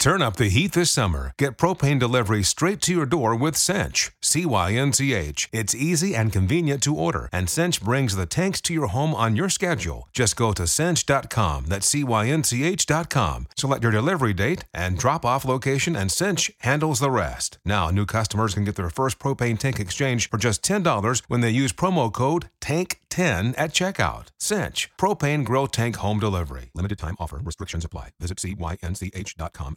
Turn up the heat this summer. Get propane delivery straight to your door with Cynch. C Y N C H. It's easy and convenient to order, and Cynch brings the tanks to your home on your schedule. Just go to cynch.com. That's C Y N C H.com. Select your delivery date and drop off location, and Cynch handles the rest. Now, new customers can get their first propane tank exchange for just $10 when they use promo code TANK10 at checkout. Cynch. Propane Grow Tank Home Delivery. Limited time offer. Restrictions apply. Visit cynch.com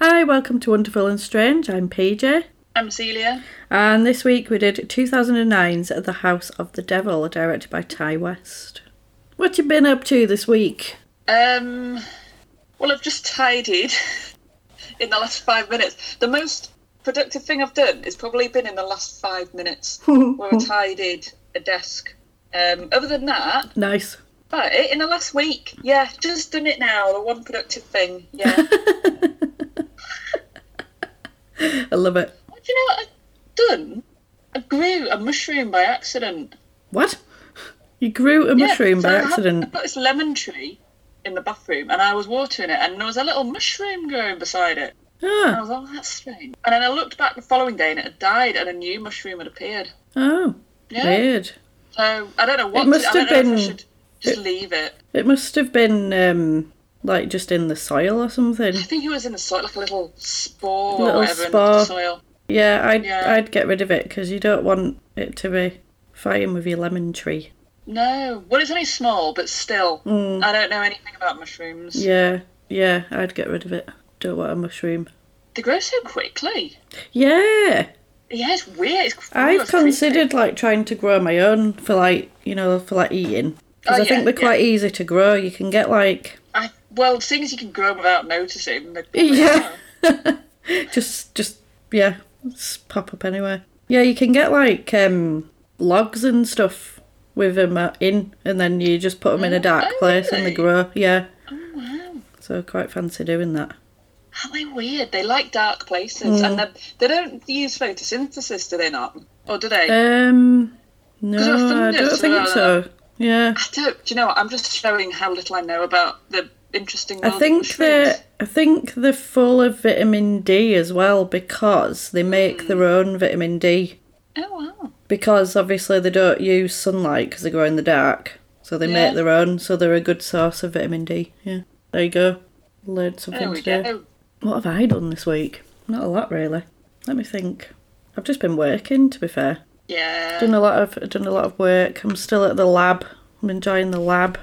Hi, welcome to Wonderful and Strange. I'm PJ. I'm Celia. And this week we did 2009's The House of the Devil, directed by Ti West. What you been up to this week? Um, well, I've just tidied in the last five minutes. The most productive thing I've done has probably been in the last five minutes, where I tidied a desk. Um, other than that, Nice. but in the last week, yeah, just done it now. The one productive thing, yeah. I love it. do you know what I've done? I grew a mushroom by accident. What? You grew a Yeah, mushroom so by I accident. I've got this lemon tree in the bathroom, and I was watering it, and there was a little mushroom growing beside it. And I Ah, was like, oh, that's strange. And then I looked back the following day, and it had died, and a new mushroom had appeared. oh, Yeah. weird. So I don't know what. It must to, I have don't know if been- I should just leave it. It must have been um, like just in the soil or something. I think it was in the soil, like a little spore Little or whatever in the soil. Yeah, I'd Yeah. I'd get rid of it because you don't want it to be fighting with your lemon tree. No, well, it's only small, but still, I don't know anything about mushrooms. Mm. Yeah, yeah, I'd get rid of it. Don't want a mushroom. They grow so quickly. Yeah, Yeah, it's weird. It's, I've it's creepy. considered like trying to grow my own for like you know for like eating because Oh, I think they're quite easy to grow. You can get like well, seeing as you can grow without noticing, Yeah. just just yeah, just pop up anywhere. Yeah, you can get like um logs and stuff with them uh, in, and then you just put them in a dark Oh, place and they really? grow. Yeah, Oh, wow. so quite fancy doing that. Aren't they weird? They like dark places, Mm. and they- they don't use photosynthesis, do they not? Or do they? Um, no, I don't think so. Yeah, I don't. Do you know what? I'm just showing how little I know about the interesting. I think they're I think they're full of vitamin D as well because they make their own vitamin D. Oh wow. Because obviously they don't use sunlight because they grow in the dark, so they Yeah. make their own. So they're a good source of vitamin D. Yeah, there you go. Learned something today. go. What have I done this week? Not a lot really. Let me think. I've just been working. To be fair, Yeah, done a lot of done a lot of work. I'm still at the lab. I'm enjoying the lab.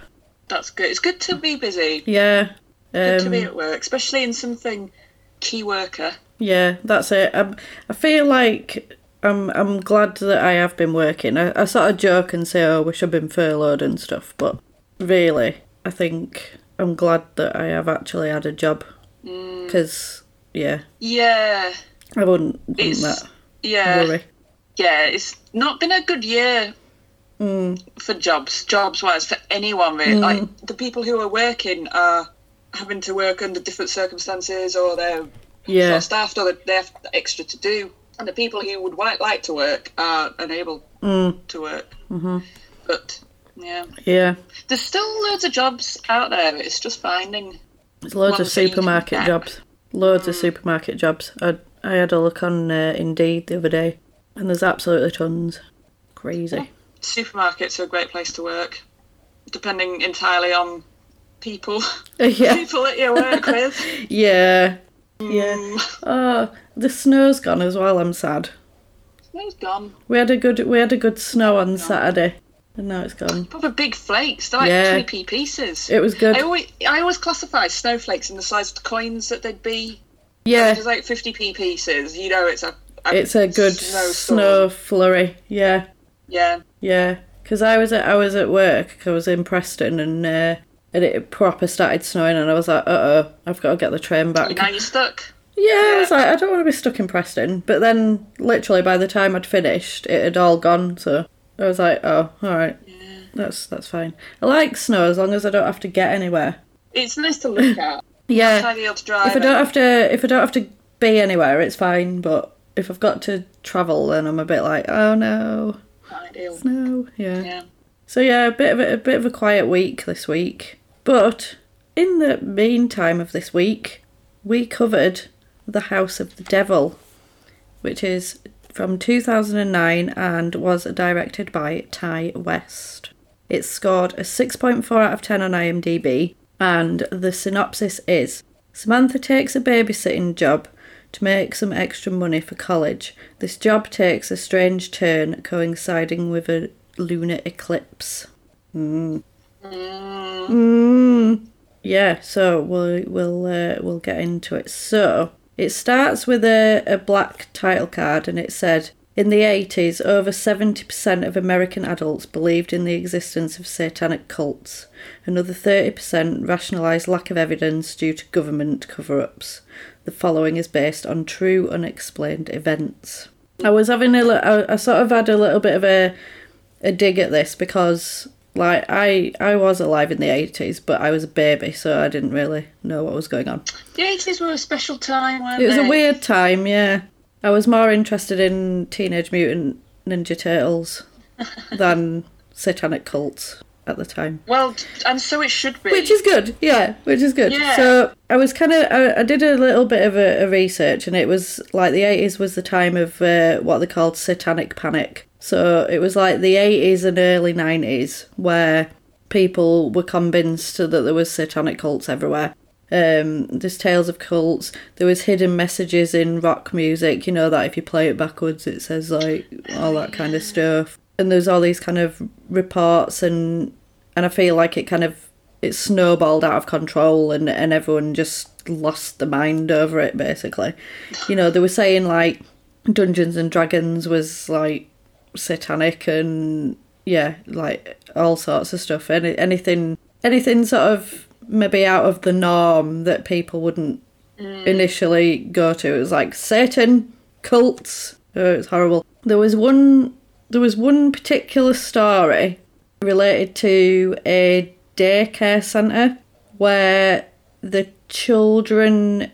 That's good. It's good to be busy. Yeah. Good to Um, be at work, especially in something key worker. Yeah, that's it. i I feel like I'm I'm glad that I have been working. I, I sort of joke and say, "Oh, I wish I'd been furloughed and stuff," but really, I think I'm glad that I have actually had a job Mm. because yeah, Yeah, I wouldn't It's- that yeah, worry. yeah. It's not been a good year Mm. for jobs, jobs wise, for anyone really. Like the people who are working are having to work under different circumstances, or they're Yeah, staffed, or they have extra to do. And the people who would like to work are unable Mm. to work. Mm-hmm. But yeah, yeah. there's still loads of jobs out there. It's just finding. There's loads of Ones that you can supermarket jobs. Loads of supermarket jobs. I I had a look on uh, Indeed the other day, And there's absolutely tons. Crazy. Supermarkets are a great place to work, depending entirely on people, oh, yeah. people that you work with. Yeah. Mm. Yeah. Oh, the snow's gone as well. I'm sad. Snow's gone. We had a good we had a good snow on Saturday, and now it's gone. Proper big flakes. They're like Yeah. 3p pieces. It was good. I always, I always classify snowflakes in the size of coins that they'd be. Yeah, Just like 50p pieces. You know, it's a. it's a good snowstorm. snow flurry. Yeah, Yeah. Yeah. Because I was at I was at work. I was in Preston, and uh, and it proper started snowing, and I was like, uh oh, I've got to get the train back. Now you're stuck. Yeah, I was like, I don't want to be stuck in Preston. But then, literally, by the time I'd finished, it had all gone. So I was like, oh, all right, that's that's fine. I like snow as long as I don't have to get anywhere. It's nice to look at. Yeah, Ideal to drive. if I don't have to, if I don't have to be anywhere, it's fine. But if I've got to travel, then I'm a bit like, oh no, Ideal. no, yeah. Yeah. So yeah, a bit of a, a bit of a quiet week this week. But in the meantime of this week, we covered The House of the Devil, which is from 2009 and was directed by Ti West. It scored a 6.4 out of 10 on IMDb, and the synopsis is Samantha takes a babysitting job to make some extra money for college. This job takes a strange turn coinciding with a lunar eclipse. Mm. Mm. Yeah, so we'll we'll uh, we'll get into it. So it starts with a, a black title card, and it said. In the 80s, over 70% of American adults believed in the existence of satanic cults. Another 30% rationalised lack of evidence due to government cover ups. The following is based on true unexplained events. I was having a I, I sort of had a little bit of a a dig at this because like I I was alive in the 80s but I was a baby so I didn't really know what was going on. The 80s were a special time, weren't It was a weird time, yeah. I was more interested in Teenage Mutant Ninja Turtles than satanic cults at the time. Well, and so it should be. Which is good, yeah, which is good. Yeah. So I was kind of, I, I did a little bit of a, a research, and it was like the 80s was the time of uh, what they called satanic panic. So it was like the 80s and early 90s where people were convinced that there was satanic cults everywhere. Um, there's tales of cults. There was hidden messages in rock music. You know that if you play it backwards, it says like all that kind of stuff. And there's all these kind of reports, and and I feel like it kind of it snowballed out of control, and and everyone just lost the mind over it. Basically, you know they were saying like Dungeons and Dragons was like satanic, and yeah, like all sorts of stuff. Any anything anything sort of maybe out of the norm that people wouldn't mm. initially go to. It was like Satan, cults. Oh, it's horrible. There was one. There was one particular story related to a daycare centre where the children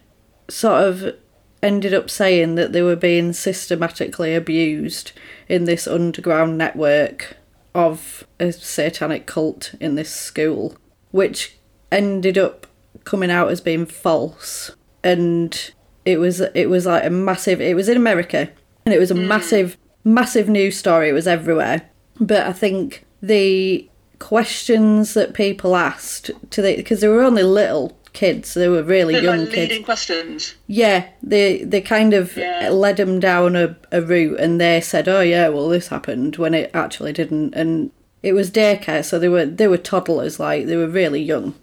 sort of ended up saying that they were being systematically abused in this underground network of a satanic cult in this school, which ended up coming out as being false. And it was it was like a massive it was in America and it was a mm. massive massive news story, it was everywhere. But I think the questions that people asked to the because they were only little kids, they were really Bit young like kids. leading questions. Yeah, they they kind of Yeah. led them down a, a route, and they said, "Oh yeah, well this happened," when it actually didn't, and it was daycare, so they were they were toddlers, like they were really young,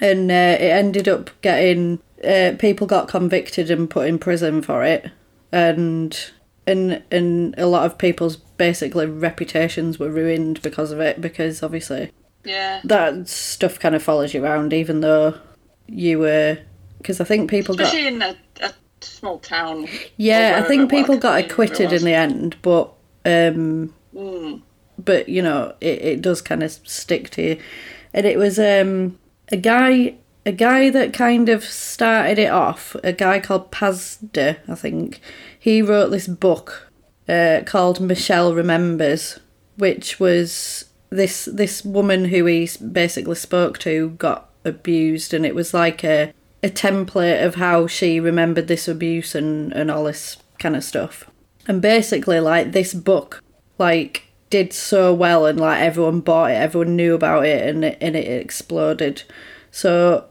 and uh, it ended up getting uh, people got convicted and put in prison for it, and and and a lot of people's basically reputations were ruined because of it, because obviously Yeah. that stuff kind of follows you around, even though you were. Because I think people got Especially in a, a small town. yeah, I think people got acquitted in the end, but um, Mm. but you know, it, it does kind of stick to you. And it was um a guy a guy that kind of started it off, a guy called Pazder, I think. He wrote this book uh, called Michelle Remembers, which was this this woman who he basically spoke to got abused, and it was like a a template of how she remembered this abuse and and all this kind of stuff. And basically, like this book, like did so well, and like everyone bought it, everyone knew about it, and it, and it exploded. So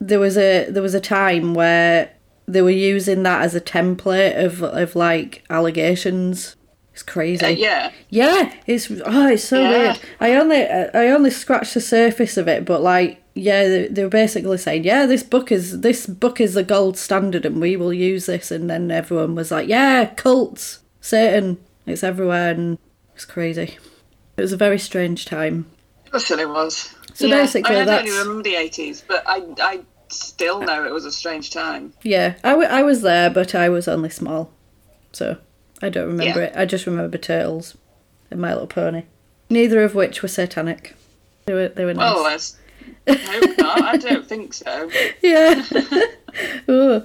there was a there was a time where they were using that as a template of of like allegations. It's crazy. Uh, yeah. Yeah, it's oh, it's so Yeah. weird. I only I only scratched the surface of it, but like yeah, they, they were basically saying yeah, this book is this book is the gold standard, and we will use this. And then everyone was like, yeah, cults, Satan, it's everywhere, and it's crazy. It was a very strange time. Listen, it was. So yeah. basically I, mean, I don't that's- even remember the 80s, but I, I still know it was a strange time. Yeah, I, w- I was there, but I was only small, so I don't remember Yeah. it. I just remember turtles and My Little Pony, neither of which were satanic. They were they were nice. Well, let's hope not. I don't think so. yeah.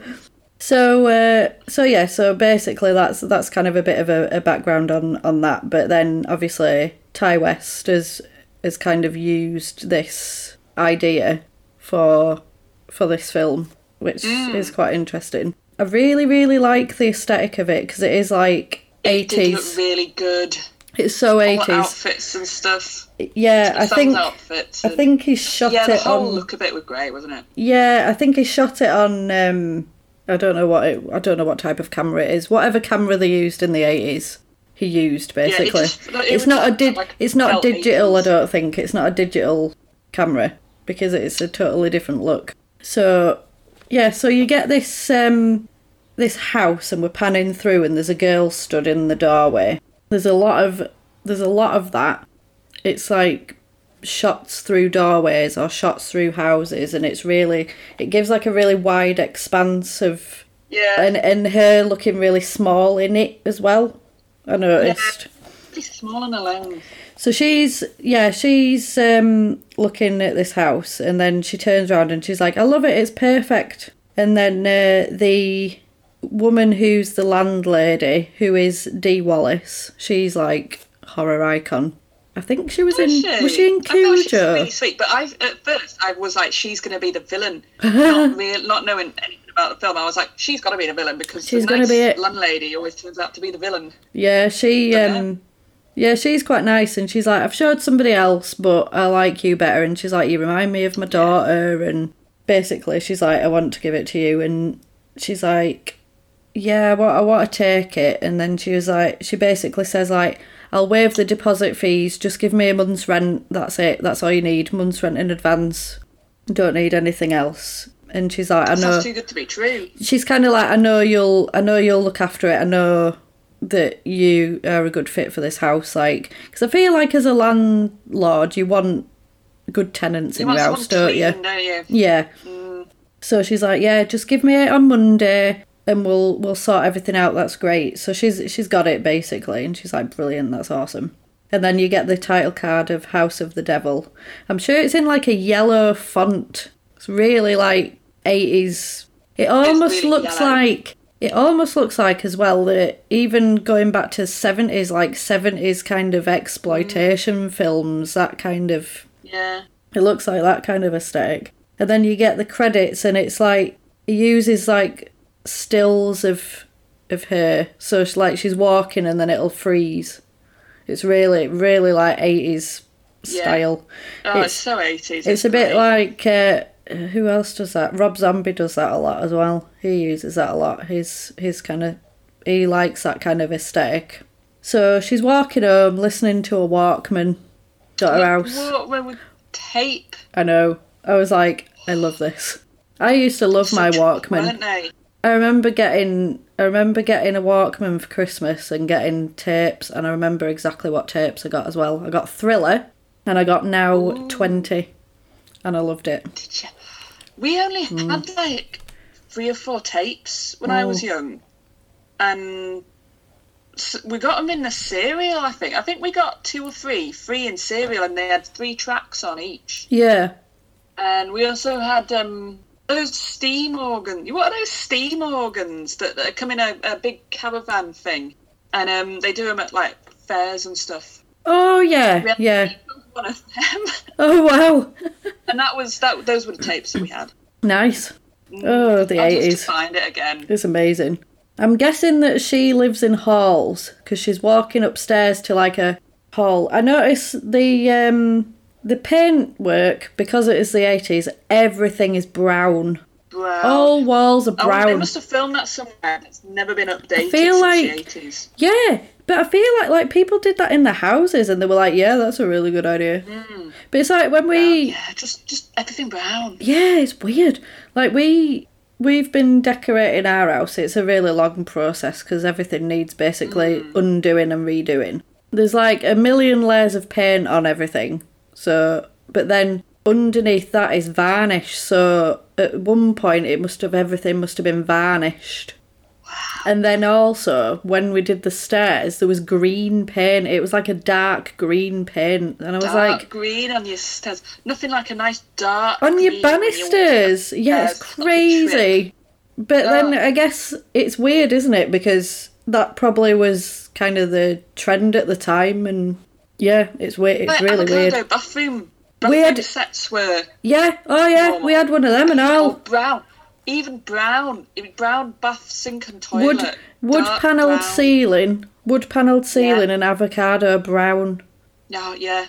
So uh, so yeah, so basically that's that's kind of a bit of a, a background on on that. But then obviously Ti West has has kind of used this idea for for this film, which is quite interesting. I really really like the aesthetic of it because it is like It eighties. really good. It's so eighties. outfits and stuff. Yeah, I think outfits. I think he shot yeah, the it whole on. look of it was great, wasn't it? Yeah, I think he shot it on. Um, I don't know what it, I don't know what type of camera it is. Whatever camera they used in the eighties, he used it basically. just- it it's not a just did. like it's not a felt digital. I don't think it's not a digital camera because it's a totally different look. So yeah, so you get this um, this house, and we're panning through, and there's a girl stood in the doorway. There's a lot of there's a lot of that. It's like shots through doorways or shots through houses and it's really it gives like a really wide expanse of Yeah. and and her looking really small in it as well i noticed pretty small and alone. so she's yeah she's um looking at this house and then she turns around and she's like i love it it's perfect and then uh, the woman who's the landlady who is dee wallace she's like horror icon i think she was in Was was she in I thought she was really sweet, but I at first I was like, she's going to be the villain, not real, not knowing anything about the film. I was like, she's got to be the villain because She's the gonna nice be it. landlady always turns out to be the villain. Yeah, she Yeah. um yeah, she's quite nice and she's like, I've showed somebody else but I like you better. And she's like, You remind me of my daughter. And basically she's like, I want to give it to you. And she's like Yeah, I want, I want to take it. And then she was like she basically says like I'll waive the deposit fees, just give me a month's rent, that's it, that's all you need, month's rent in advance. Don't need anything else. And she's like, I know Sounds too good to be true. she's kind of like I know you'll I know you'll look after it. I know that you are a good fit for this house like because I feel like as a landlord you want good tenants You in your house, don't you? don't you? Yeah. Mm. So she's like, "Yeah, just give me it on Monday and we'll we'll sort everything out. That's great." So she's she's got it basically and she's like, "Brilliant, that's awesome." And then you get the title card of House of the Devil. I'm sure it's in like a yellow font. It's really like 80s. It almost really looks yellow. like it almost looks like as well that even going back to 70s like 70s kind of exploitation films, that kind of Yeah. it looks like that kind of aesthetic. And then you get the credits, and it's like it uses like stills of of her, so it's like she's walking, and then it'll freeze. It's really, really like eighties Yeah. style. Oh, it's, It's- so 80s. It's a bit like uh, Uh, who else does that? Rob Zombie does that a lot as well. He uses that a lot. His his kind of he likes that kind of aesthetic. So she's walking home, listening to a Walkman. Got her house. What, where tape? I know. I was like, I love this. I used to love my Walkman. I remember getting I remember getting a Walkman for Christmas and getting tapes and I remember exactly what tapes I got as well. I got Thriller and I got Now 20 and I loved it. We only Hmm. had like three or four tapes when I Oh. was young, and we got them in the cereal. I think. I think we got two or three, three in cereal, and they had three tracks on each. Yeah. And we also had um, those steam organs. What are those steam organs that, that come in a, a big caravan thing? And um, they do them at like fairs and stuff. Oh yeah. Yeah. One of them, Oh wow. and that was that. Those were the tapes that we had. Nice. Oh, the 80s. find it again. It's amazing. I'm guessing that she lives in halls because she's walking upstairs to like a hall. I notice the um the paint work because it is the 80s. Everything is brown. Brown. All walls are brown. Oh, they must have filmed that somewhere. It's never been updated feel since like- the 80s. Yeah, but I feel like like people did that in the houses and they were like, yeah, that's a really good idea. Mm. But it's like when we Yeah, just just everything brown. Yeah, it's weird. Like we we've been decorating our house. It's a really long process because everything needs basically mm. undoing and redoing. There's like a million layers of paint on everything. So, but then underneath that is varnish. So at one point it must have everything must have been varnished. And then also when we did the stairs, there was green paint. It was like a dark green paint, and I was Dark like, green on your stairs. Nothing like a nice dark on your banisters. Yeah, it's stairs. Not a trip. crazy. But then Oh. I guess it's weird, isn't it? Because that probably was kind of the trend at the time, and yeah, it's weird. It's Like really weird. bathroom. We had- sets were Yeah. Oh yeah, Normal. we had one of them and all. brown. Even brown. Brown bath sink and toilet. Wood wood panelled brown. ceiling, wood panelled ceiling, and avocado brown. No, yeah.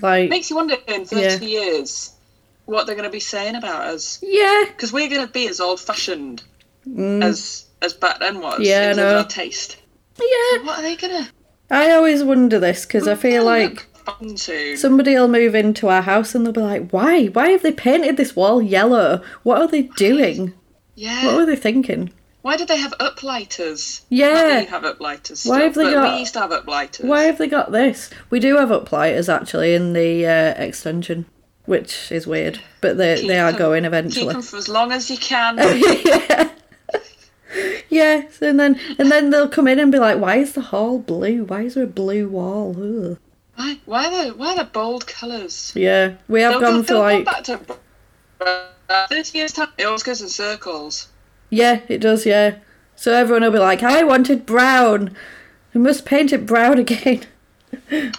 Like Makes you wonder in 30 Yeah. years what they're going to be saying about us. yeah, Because we're going to be as old fashioned as as back then was. Mm. Yeah, in terms of our taste. yeah. What are they going to. I always wonder this because I feel like Somebody will move into our house and they'll be like, "Why? Why have they painted this wall yellow? What are they doing? yeah. What were they thinking?" Why did they have uplighters? Yeah. You have uplighters. Why have they got- We used to have uplighters. Why have they got this? We do have uplighters actually in the uh, extension, which is weird, but they Keep they are them- going eventually. Keep them for as long as you can. yeah. Yeah, and then and then they'll come in and be like, "Why is the hall blue? Why is there a blue wall?" Ugh. Why? Why are the Why the bold colours? Yeah, we have They'll gone go- for like go back to uh, thirty years time. It always goes in circles. yeah, it does. Yeah, so everyone will be like, "I wanted brown. We must paint it brown again."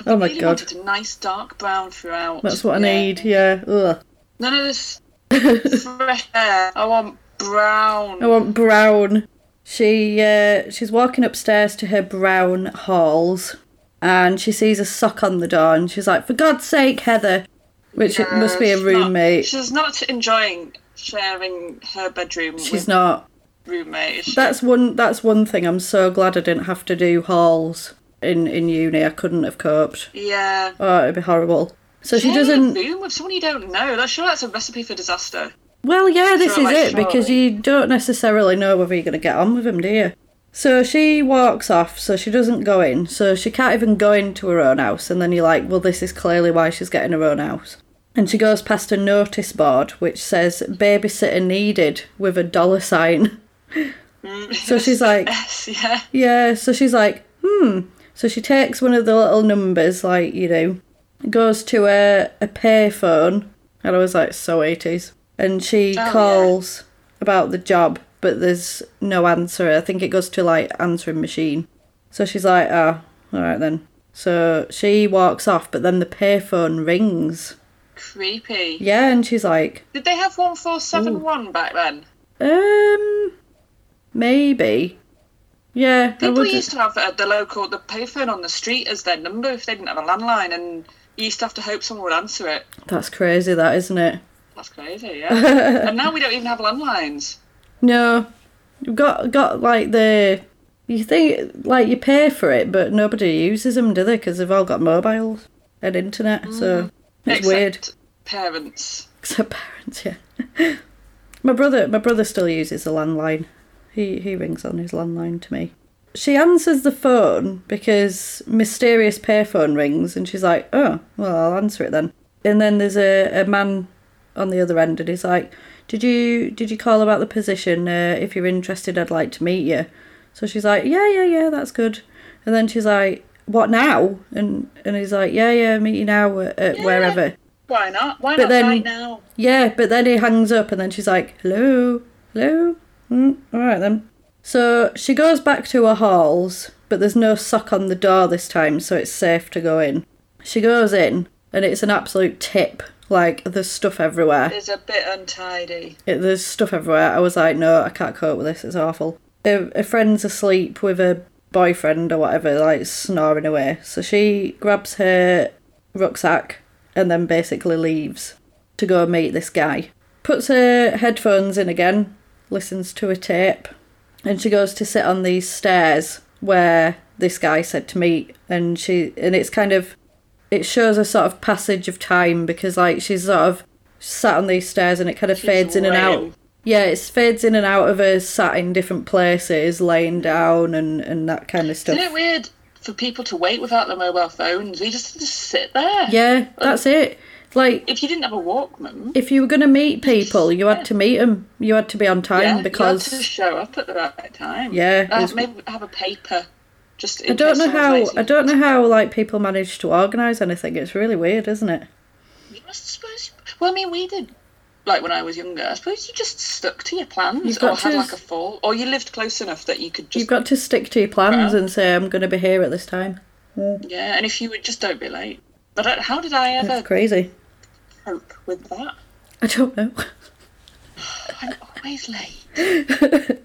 oh my really god, wanted a nice dark brown throughout. that's what I Yeah. need. Yeah, ugh. None of this fresh air. I want brown. I want brown. She uh, she's walking upstairs to her brown halls, and she sees a sock on the door, and she's like, "For God's sake, Heather!" Which it must be a She's not- roommate. she's not enjoying sharing her bedroom She's with not. roommate. she? That's one. That's one thing. I'm so glad I didn't have to do halls in in uni. I couldn't have coped. yeah. Oh, it'd be horrible. So she doesn't. a room with someone you don't know. That's sure that's a recipe for disaster. Well, yeah, this Sure, is like it because you don't necessarily know whether you're going to get on with him, do you? So she walks off, so she doesn't go in. So she can't even go into her own house. And then you're like, well, this is clearly why she's getting her own house. And she goes past a notice board which says babysitter needed with a dollar sign. So she's like, Yes, yeah. yeah, so she's like, hmm. So she takes one of the little numbers, like you know, goes to a, a payphone, and I was like, so 80s. And she Oh, yeah. calls about the job, but there's no answer. I think it goes to like answering machine. So she's like, oh, alright then. So she walks off, but then the payphone rings. Creepy. Yeah, and she's like, Did they have 1471 back then? um, maybe. Yeah, People used to have uh, the local, the payphone on the street as their number if they didn't have a landline, and you used to have to hope someone would answer it. That's crazy, that isn't it? That's crazy, yeah. and now we don't even have landlines. No, you've got got like the you think like you pay for it, but nobody uses them, do they? Because they've all got mobiles and internet, so mm. it's Except weird. Parents. Except parents, yeah. my brother, my brother still uses the landline. He he rings on his landline to me. She answers the phone because mysterious payphone rings, and she's like, "Oh, well, I'll answer it then." And then there's a, a man on the other end, and he's like, "Did you did you call about the position? Uh, if you're interested, I'd like to meet you." So she's like, "Yeah, yeah, yeah, that's good." And then she's like, "What now?" And and he's like, "Yeah, yeah, meet you now at, at Yeah. wherever." Why not? Why But not then- right now? Yeah, but then he hangs up and then she's like, hello, hello, mm, alright then. So she goes back to her halls, but there's no sock on the door this time, so it's safe to go in. She goes in, and it's an absolute tip. Like, there's stuff everywhere. It's a bit untidy. It, there's stuff everywhere. I was like, no, I can't cope with this, it's awful. a, a friend's asleep with a boyfriend or whatever, like snoring away. So she grabs her rucksack and then basically leaves to go meet this guy. Puts her headphones in again, listens to a tape, and she goes to sit on these stairs where this guy said to meet and she and it's kind of it shows a sort of passage of time because like she's sort of sat on these stairs and it kind of She's fades in and out yeah it fades in and out of her sat in different places laying down and and that kind of stuff Isn't it weird for people to wait without their mobile phones? We just just sit there. yeah that's it like If you didn't have a Walkman, if you were going to meet people you had to meet them you had to be on time yeah, because you had to show up at the right time. Yeah, Uh, was- maybe have a paper. Just I don't know how I don't know how like people manage to organise anything. It's really weird, isn't it? I suppose. Well, I mean, we did. Like when I was younger, I suppose you just stuck to your plans, or had like a fall, or you lived close enough that you could just You've got to stick to your plans and say I'm going to be here at this time. Mm. yeah. And if you would just don't be late. But how did I ever It's crazy. cope with that? I don't know. I'm always late.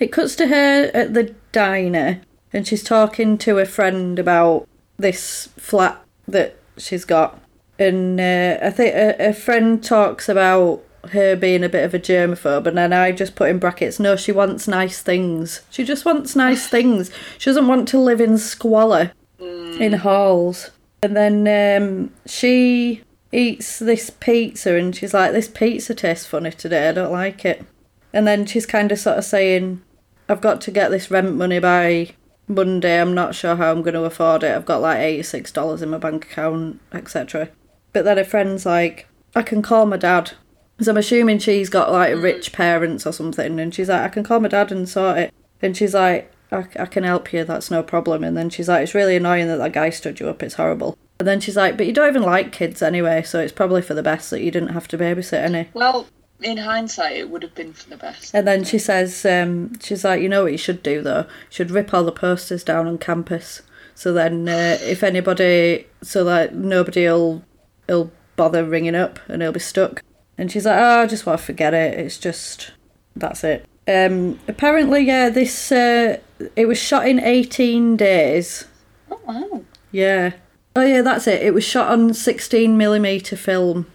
It cuts to her at the diner and she's talking to a friend about this flat that she's got. And uh, I think a, a friend talks about her being a bit of a germaphobe, and then I just put in brackets, no, she wants nice things. She just wants nice things. She doesn't want to live in squalor in halls. And then um, she eats this pizza, and she's like, this pizza tastes funny today, I don't like it. And then she's kind of sort of saying, I've got to get this rent money by Monday. I'm not sure how I'm going to afford it. I've got like $86 in my bank account, etc. But then a friend's like, I can call my dad. So I'm assuming she's got like mm-hmm. rich parents or something. And she's like, I can call my dad and sort it. And she's like, I, I can help you, that's no problem. And then she's like, it's really annoying that that guy stood you up, it's horrible. And then she's like, but you don't even like kids anyway, so it's probably for the best that you didn't have to babysit any. Well, in hindsight, it would have been for the best. And then she says, um, she's like, you know what you should do though? You should rip all the posters down on campus. So then, uh, if anybody, so that nobody'll, will bother ringing up and he'll be stuck. And she's like, oh, I just want to forget it. It's just, that's it. Um, apparently, yeah, this, uh, it was shot in 18 days. Oh wow! Yeah. Oh yeah, that's it. It was shot on 16 millimeter film.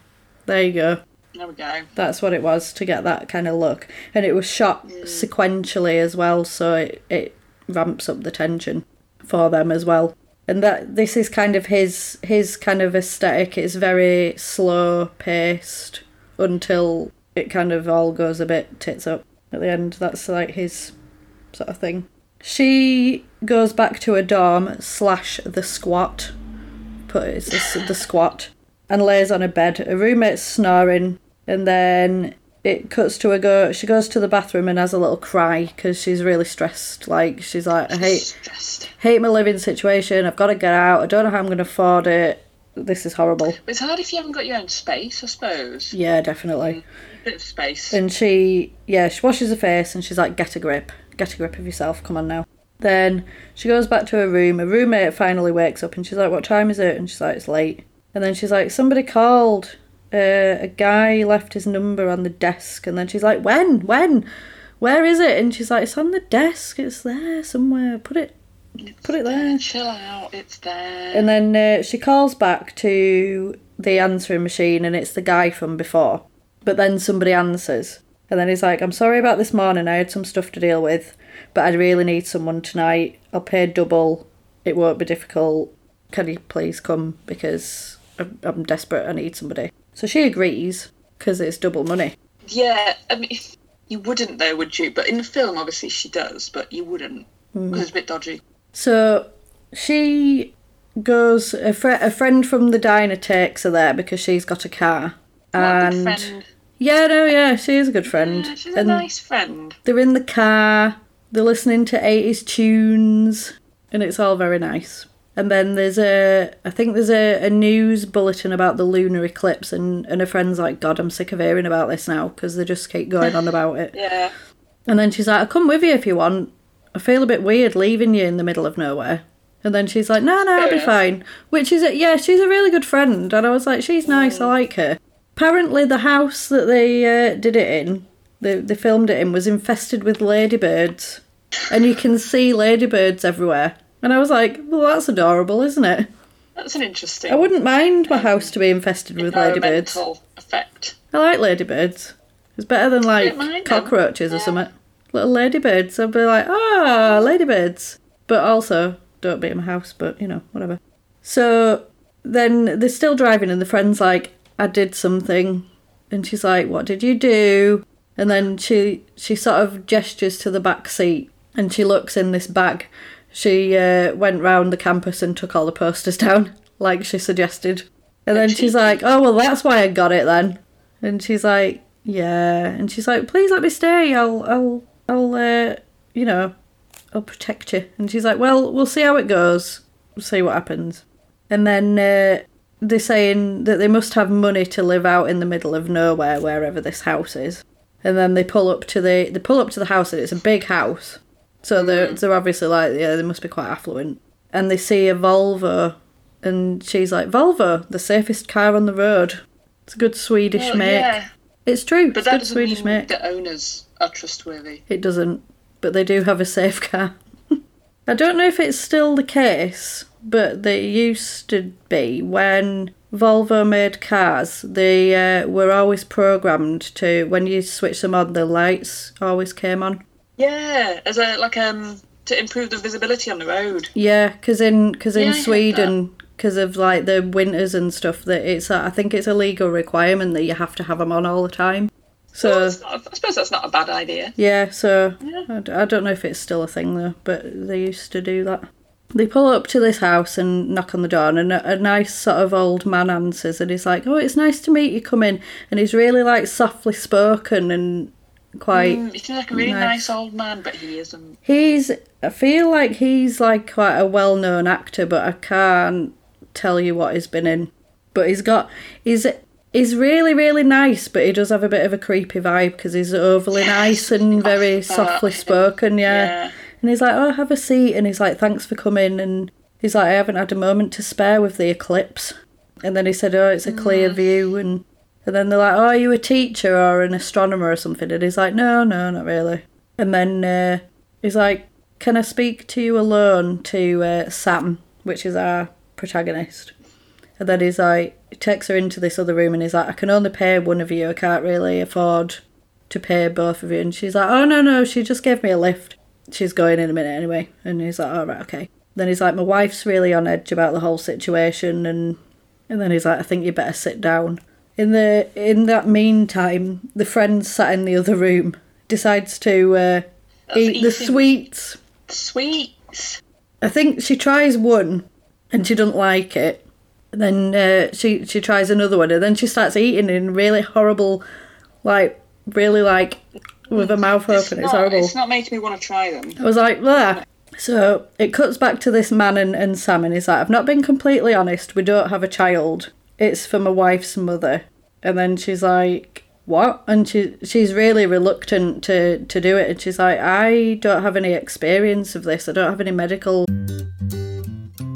There you go. There we go. That's what it was to get that kind of look. And it was shot sequentially as well, so it, it ramps up the tension for them as well. And that this is kind of his his kind of aesthetic. It's very slow paced until it kind of all goes a bit tits up at the end. That's like his sort of thing. She goes back to her dorm slash the squat. Put it's the, the squat and lays on a bed. Her roommate's snoring, and then it cuts to her go. She goes to the bathroom and has a little cry because she's really stressed. Like she's like, I hate Stressed. hate my living situation. I've got to get out. I don't know how I'm going to afford it. This is horrible. It's hard if you haven't got your own space, I suppose. Yeah, definitely. Mm, bit of space. And she, yeah, she washes her face and she's like, get a grip. Get a grip of yourself. Come on now. Then she goes back to her room. Her roommate finally wakes up and she's like, what time is it? And she's like, it's late. And then she's like, somebody called. Uh, a guy left his number on the desk. And then she's like, when? When? Where is it? And she's like, it's on the desk. It's there somewhere. Put it, put it there. Chill out, it's there. And then uh, she calls back to the answering machine, and it's the guy from before. But then somebody answers, and then he's like, "I'm sorry about this morning. I had some stuff to deal with, but I really need someone tonight. I'll pay double. It won't be difficult. Can you please come because I'm, I'm desperate. I need somebody." So she agrees because it's double money. yeah, I mean, you wouldn't though, would you? But in the film, obviously she does, but you wouldn't Hmm. because it's a bit dodgy. So she goes. A, fr- a friend from the diner takes her there because she's got a car. A and good friend. Yeah, no, yeah, she is a good friend. Yeah, she's a and nice friend. they're in the car, they're listening to 80s tunes, and it's all very nice. And then there's a, I think there's a, a news bulletin about the lunar eclipse, and, and her friend's like, God, I'm sick of hearing about this now, because they just keep going on about it. Yeah. And then she's like, I'll come with you if you want. I feel a bit weird leaving you in the middle of nowhere. And then she's like, no, no, I'll be fine. Which is, a, yeah, she's a really good friend. And I was like, she's nice, I like her. Apparently, the house that they uh, did it in, they, they filmed it in, was infested with ladybirds. and you can see ladybirds everywhere. And I was like, well, that's adorable, isn't it? That's an interesting I wouldn't mind my house to be infested with ladybirds. effect. I like ladybirds. It's better than like don't mind them. cockroaches or something. Little ladybirds. I'd be like, ah, ladybirds. But also, don't be in my house, but you know, whatever. So then they're still driving, and the friend's like, I did something. And she's like, What did you do? And then she she sort of gestures to the back seat and she looks in this bag. She uh, went round the campus and took all the posters down, like she suggested. And then she's like, Oh, well, that's why I got it then. And she's like, Yeah. And she's like, Please let me stay. I'll, I'll, I'll, uh, you know, I'll protect you. And she's like, Well, we'll see how it goes. We'll see what happens. And then uh, they're saying that they must have money to live out in the middle of nowhere, wherever this house is. And then they pull up to the they pull up to the house, and it's a big house. So they're they're obviously like yeah, they must be quite affluent. And they see a Volvo, and she's like Volvo, the safest car on the road. It's a good Swedish Well, make. yeah, It's true. but it's that good doesn't Swedish mean make. the owners are trustworthy. It doesn't, but they do have a safe car. I don't know if it's still the case, but they used to be when Volvo made cars. They uh, were always programmed to when you switch them on, the lights always came on. Yeah, as a like um to improve the visibility on the road. Yeah, because in cause in heard Sweden, because of like the winters and stuff, that it's I think it's a legal requirement that you have to have them on all the time. So Well, I suppose that's not a bad idea. Yeah, so Yeah. I, I don't know if it's still a thing though, but they used to do that. They pull up to this house and knock on the door, and a, a nice sort of old man answers, and he's like, "Oh, it's nice to meet you. Come in." And he's really like softly spoken and quite. Mm, he seems like a really nice. nice. old man, but he isn't. He's. I feel like he's like quite a well-known actor, but I can't tell you what he's been in. But he's got. He's. He's really, really nice, but he does have a bit of a creepy vibe because he's overly nice and very softly spoken. Yeah. Yeah. And he's like, "Oh, have a seat." And he's like, "Thanks for coming." And he's like, "I haven't had a moment to spare with the eclipse." And then he said, "Oh, it's a clear view." And and then they're like, "Oh, are you a teacher or an astronomer or something?" And he's like, "No, no, not really." And then uh, he's like, "Can I speak to you alone?" To uh, Sam, which is our protagonist. And then he's like, he takes her into this other room and he's like, I can only pay one of you. I can't really afford to pay both of you. And she's like, Oh, no, no, she just gave me a lift. She's going in a minute anyway. And he's like, All right, okay. Then he's like, My wife's really on edge about the whole situation. And and then he's like, I think you better sit down. In the in that meantime, the friend sat in the other room decides to uh, eat the sweets. Sweets. I think she tries one and she doesn't like it. Then uh, she she tries another one and then she starts eating in really horrible, like really like with her mouth open. It's, not, horrible. It's not making me want to try them. I was like, there. So it cuts back to this man and, and Sam, and he's like, I've not been completely honest. We don't have a child. It's for my wife's mother. And then she's like, what? And she she's really reluctant to, to do it. And she's like, I don't have any experience of this. I don't have any medical.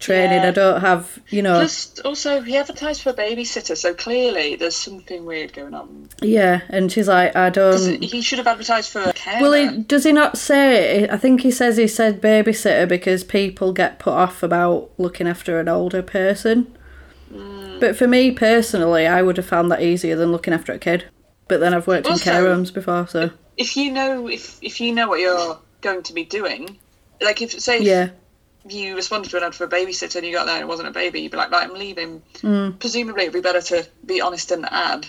Training. Yeah. I don't have, you know. Plus, also, he advertised for a babysitter, so clearly there's something weird going on. Yeah, and she's like, I don't. he should have advertised for a carer. Well, he, does he not say? I think he says he said babysitter because people get put off about looking after an older person. Hmm. But for me personally, I would have found that easier than looking after a kid. But then I've worked in care homes before, so if you know if if you know what you're going to be doing, like if say Yeah. You responded to an ad for a babysitter and you got there and it wasn't a baby, you'd be like, right, I'm leaving. Mm. Presumably, it'd be better to be honest in the ad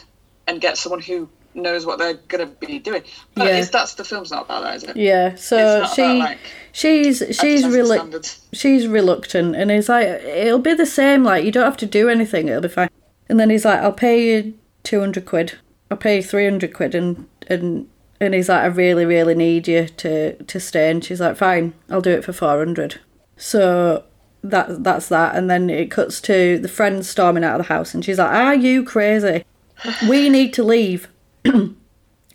and get someone who knows what they're going to be doing. But Yeah. that's the film's not about that, is it? Yeah, so she about, like, she's she's relu- she's reluctant and he's like it'll be the same like you don't have to do anything it'll be fine and then he's like i'll pay you 200 quid i'll pay you 300 quid and and and he's like i really really need you to to stay and she's like fine i'll do it for 400 so that that's that. And then it cuts to the friend storming out of the house and she's like are you crazy? We need to leave.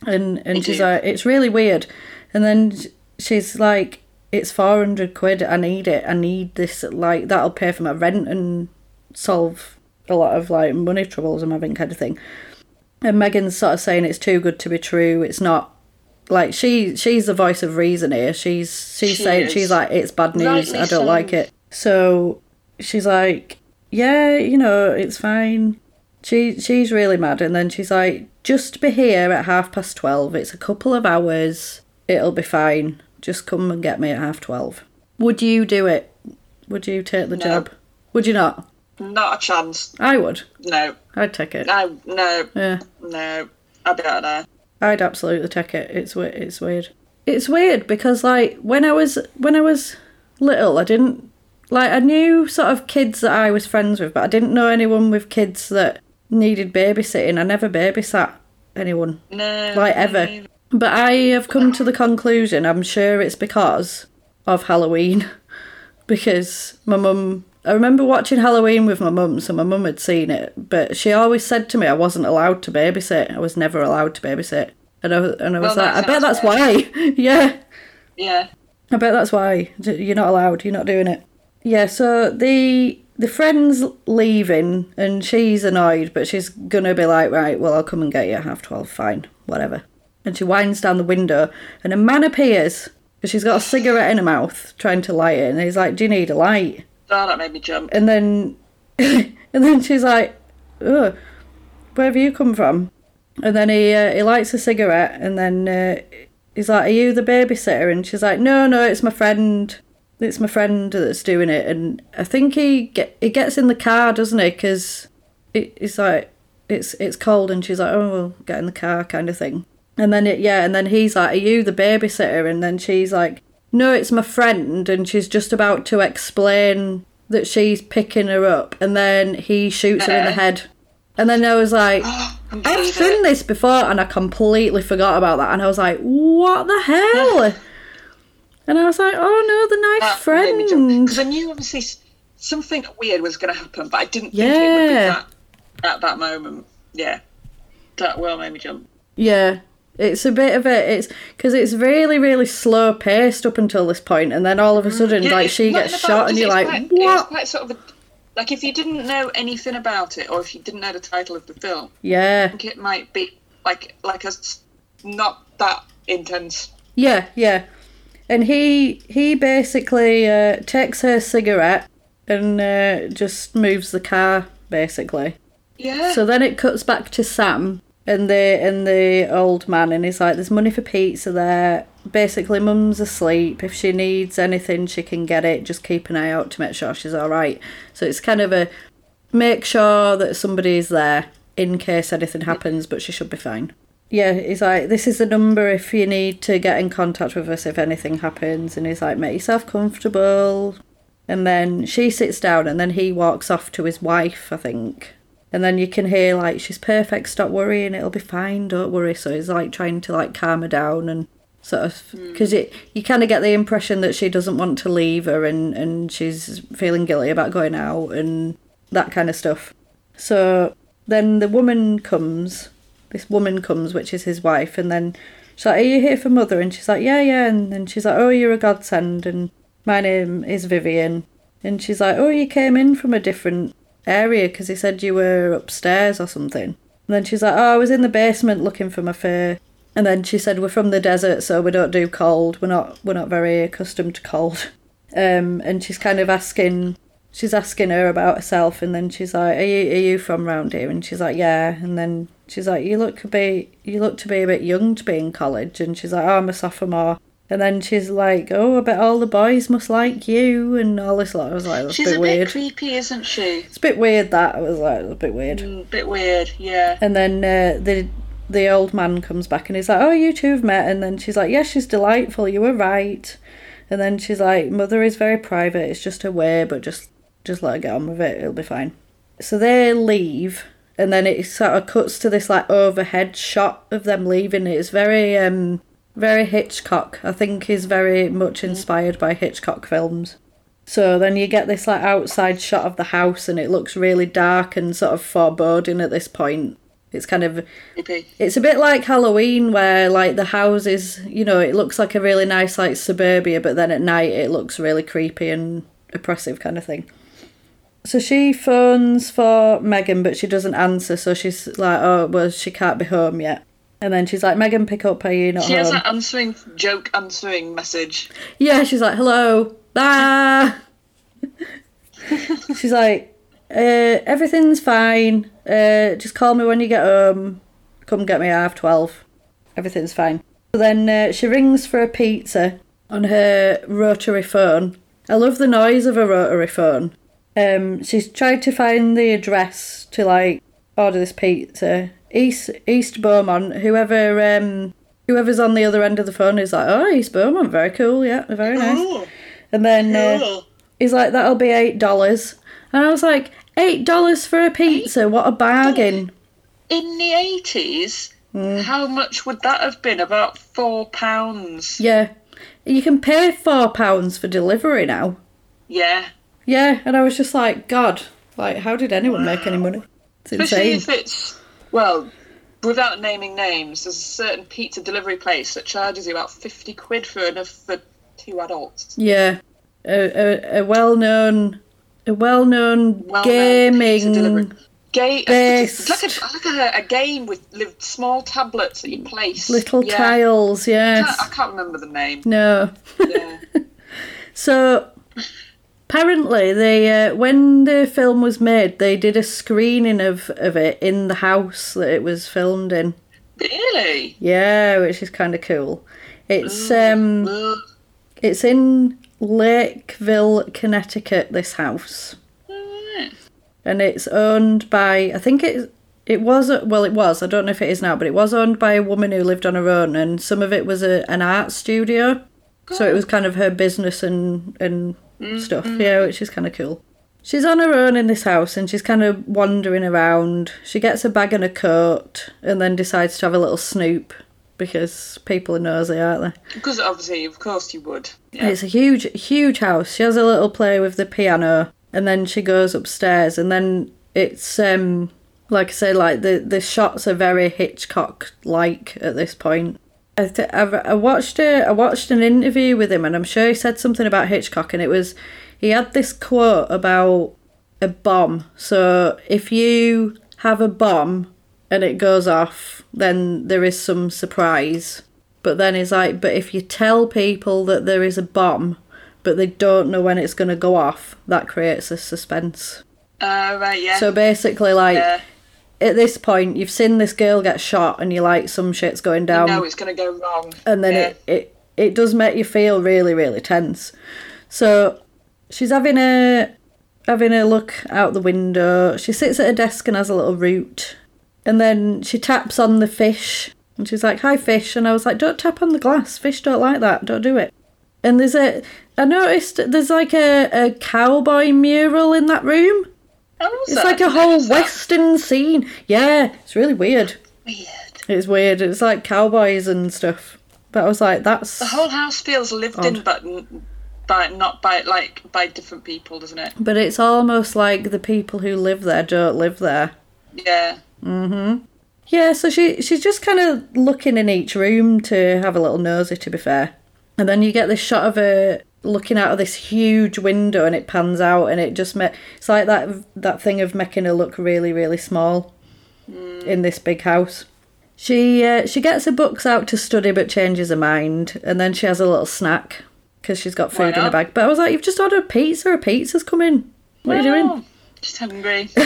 And and she's like it's really weird. And then she's like it's 400 quid. I need it. I need this like that'll pay for my rent and solve a lot of like money troubles i'm having kind of thing. And megan's sort of saying it's too good to be true. It's not like she she's the voice of reason here she's she's She saying is. she's like it's bad news Rightly i don't so. like it so she's like yeah you know it's fine she she's really mad and then she's like just be here at half past 12 it's a couple of hours it'll be fine just come and get me at half 12 would you do it would you take the No. job would you not Not a chance. i would No. i'd take it No. No. yeah No. I don't know. I'd absolutely take it. It's it's weird. It's weird because like when I was when I was little, I didn't like I knew sort of kids that I was friends with, but I didn't know anyone with kids that needed babysitting. I never babysat anyone No. like ever. But I have come to the conclusion. I'm sure it's because of Halloween, because my mum. I remember watching Halloween with my mum, so my mum had seen it, but she always said to me I wasn't allowed to babysit. I was never allowed to babysit, and I was, and I was Well, like, I bet that's why. yeah, Yeah. I bet that's why you're not allowed. You're not doing it. Yeah. So the the friend's leaving, and she's annoyed, but she's gonna be like, right, well, I'll come and get you at half twelve. Fine, whatever. And she winds down the window, and a man appears. And she's got a cigarette in her mouth, trying to light it, and he's like, "Do you need a light?" Oh, that made me jump. And then, and then she's like, "Ugh, where have you come from?" And then he uh, he lights a cigarette, and then uh, he's like, "Are you the babysitter?" And she's like, "No, no, it's my friend. It's my friend that's doing it." And I think he get he gets in the car, doesn't he? Because it's like it's it's cold, and she's like, "Oh, well, get in the car," kind of thing. And then it yeah, and then he's like, "Are you the babysitter?" And then she's like, "No, it's my friend," and she's just about to explain that she's picking her up, and then he shoots her in the Uh-uh. head. And then I was like, I've seen it. this before, and I completely forgot about that. And I was like, what the hell? and I was like, oh no, the nice uh, That me jump. friend. Because I knew obviously something weird was going to happen, but I didn't think it would be that at that moment. Yeah. That well made me jump. Yeah, it's a bit of a it's because it's really really slow paced up until this point, and then all of a sudden Yeah, like she gets shot, and you're like, quite, It's what? quite sort of a, like if you didn't know anything about it, or if you didn't know the title of the film, Yeah, I think it might be like like a not that intense. yeah, yeah. And he he basically uh, takes her cigarette and uh, just moves the car basically. Yeah. So then it cuts back to Sam and the and the old man, and he's like, "There's money for pizza there. Basically, Mum's asleep. If she needs anything, she can get it. Just keep an eye out to make sure she's all right." So it's kind of a make sure that somebody's there in case anything happens, but she should be fine. Yeah, he's like, "This is the number if you need to get in contact with us if anything happens." And he's like, "Make yourself comfortable." And then she sits down, and then he walks off to his wife, I think. And then you can hear like she's perfect. Stop worrying. It'll be fine. Don't worry. So he's like trying to like calm her down and sort of hmm. because it you kind of get the impression that she doesn't want to leave her and and she's feeling guilty about going out and that kind of stuff. So then the woman comes. This woman comes, which is his wife, and then she's like, "Are you here for mother?" And she's like, "Yeah, yeah." And then she's like, "Oh, you're a godsend." And my name is Vivian. And she's like, "Oh, you came in from a different area because he said you were upstairs or something." And then she's like, "Oh, I was in the basement looking for my fur." And then she said, "We're from the desert, so we don't do cold. We're not we're not very accustomed to cold." Um, and she's kind of asking, she's asking her about herself, and then she's like, "Are you are you from round here?" And she's like, "Yeah." And then she's like, "You look to be you look to be a bit young to be in college." And she's like, "Oh, I'm a sophomore." And then she's like, "Oh, I bet all the boys must like you," and all this lot. I was like, "That's She's a bit a weird." bit creepy, isn't she? It's a bit weird that I was like, a bit weird." Mm, bit weird, yeah. And then uh, the the old man comes back and he's like, "Oh, you two have met." And then she's like, "Yes, she's delightful. You were right." And then she's like, "Mother is very private. It's just her way, but just just let her get on with it. It'll be fine." So they leave, and then it sort of cuts to this like overhead shot of them leaving. It's very um very Hitchcock. I think he's very much inspired by Hitchcock films. So then you get this like outside shot of the house, and it looks really dark and sort of foreboding at this point. It's kind of it's a bit like Halloween where like the houses, you know, it looks like a really nice like suburbia, but then at night it looks really creepy and oppressive kind of thing. So she phones for Megan, but she doesn't answer. So she's like, "Oh, well, she can't be home yet." And then she's like, "Megan, pick up. Are you not She home?" has that answering joke answering message. Yeah, she's like, "Hello, ah." she's like, uh, "Everything's fine. Uh, just call me when you get home. Come get me at half twelve. Everything's fine." So then uh, she rings for a pizza on her rotary phone. I love the noise of a rotary phone. Um, she's tried to find the address to like order this pizza. East East Beaumont. Whoever um whoever's on the other end of the phone is like, oh, East Beaumont, very cool, yeah, very nice. Oh, And then uh, he's like, that'll be eight dollars. And I was like, eight dollars for a pizza? What a bargain! In the eighties, how much would that have been? About four pounds. Yeah, you can pay four pounds for delivery now. Yeah. Yeah, and I was just like, God, like, how did anyone make any money? It's Especially insane. if it's well, without naming names, there's a certain pizza delivery place that charges you about fifty quid for enough for two adults. Yeah, a, a, a well-known, a well-known Well-known gaming Based. it's like, a, like a, a game with small tablets that you place. little Yeah. tiles. I can't, I can't remember the name. No. Yeah. So apparently, they uh, when the film was made, they did a screening of of it in the house that it was filmed in. really? Yeah, which is kind of cool. It's um, it's in Lakeville, Connecticut. This house, Alright. and it's owned by I think it it was well it was I don't know if it is now, but it was owned by a woman who lived on her own, and some of it was a, an art studio. So it was kind of her business and and stuff, yeah, which is kind of cool. She's on her own in this house and she's kind of wandering around. She gets a bag and a coat and then decides to have a little snoop because people are nosy, aren't they? Because obviously, of course, you would. Yeah. It's a huge, huge house. She has a little play with the piano, and then she goes upstairs, and then it's um, like I say, like the the shots are very Hitchcock like at this point. I, th- I, I watched a, I watched an interview with him, and I'm sure he said something about Hitchcock, and it was he had this quote about a bomb. So if you have a bomb and it goes off, then there is some surprise. But then he's like, but if you tell people that there is a bomb, but they don't know when it's going to go off, that creates a suspense. Uh, right, yeah. So basically, like, yeah. At this point, you've seen this girl get shot and you're like, some shit's going You down. know it's going to go wrong. and then yeah. it, it, it does make you feel really, really tense. So she's having a having a look out the window. She sits at a desk and has a little root. And then she taps on the fish. And she's like, Hi, fish. And I was like, Don't tap on the glass. Fish don't like that. Don't do it. And there's a. I noticed there's like a, a cowboy mural in that room. It's like a whole that. western scene. Yeah, it's really weird. Weird. It's weird. It's like cowboys and stuff. But I was like, that's. The whole house feels lived in, but by not by like by different people, doesn't it? But it's almost like the people who live there don't live there. Yeah. Mhm. Yeah, so she she's just kind of looking in each room to have a little nosy. To be fair, and then you get this shot of her looking out of this huge window, and it pans out, and it just ma- it's like that that thing of making her look really really small in this big house. She uh, she gets her books out to study, but changes her mind, and then she has a little snack because she's got food in her bag. But I was like, you've just ordered a pizza. A pizza's coming. What are you doing? Just hungry.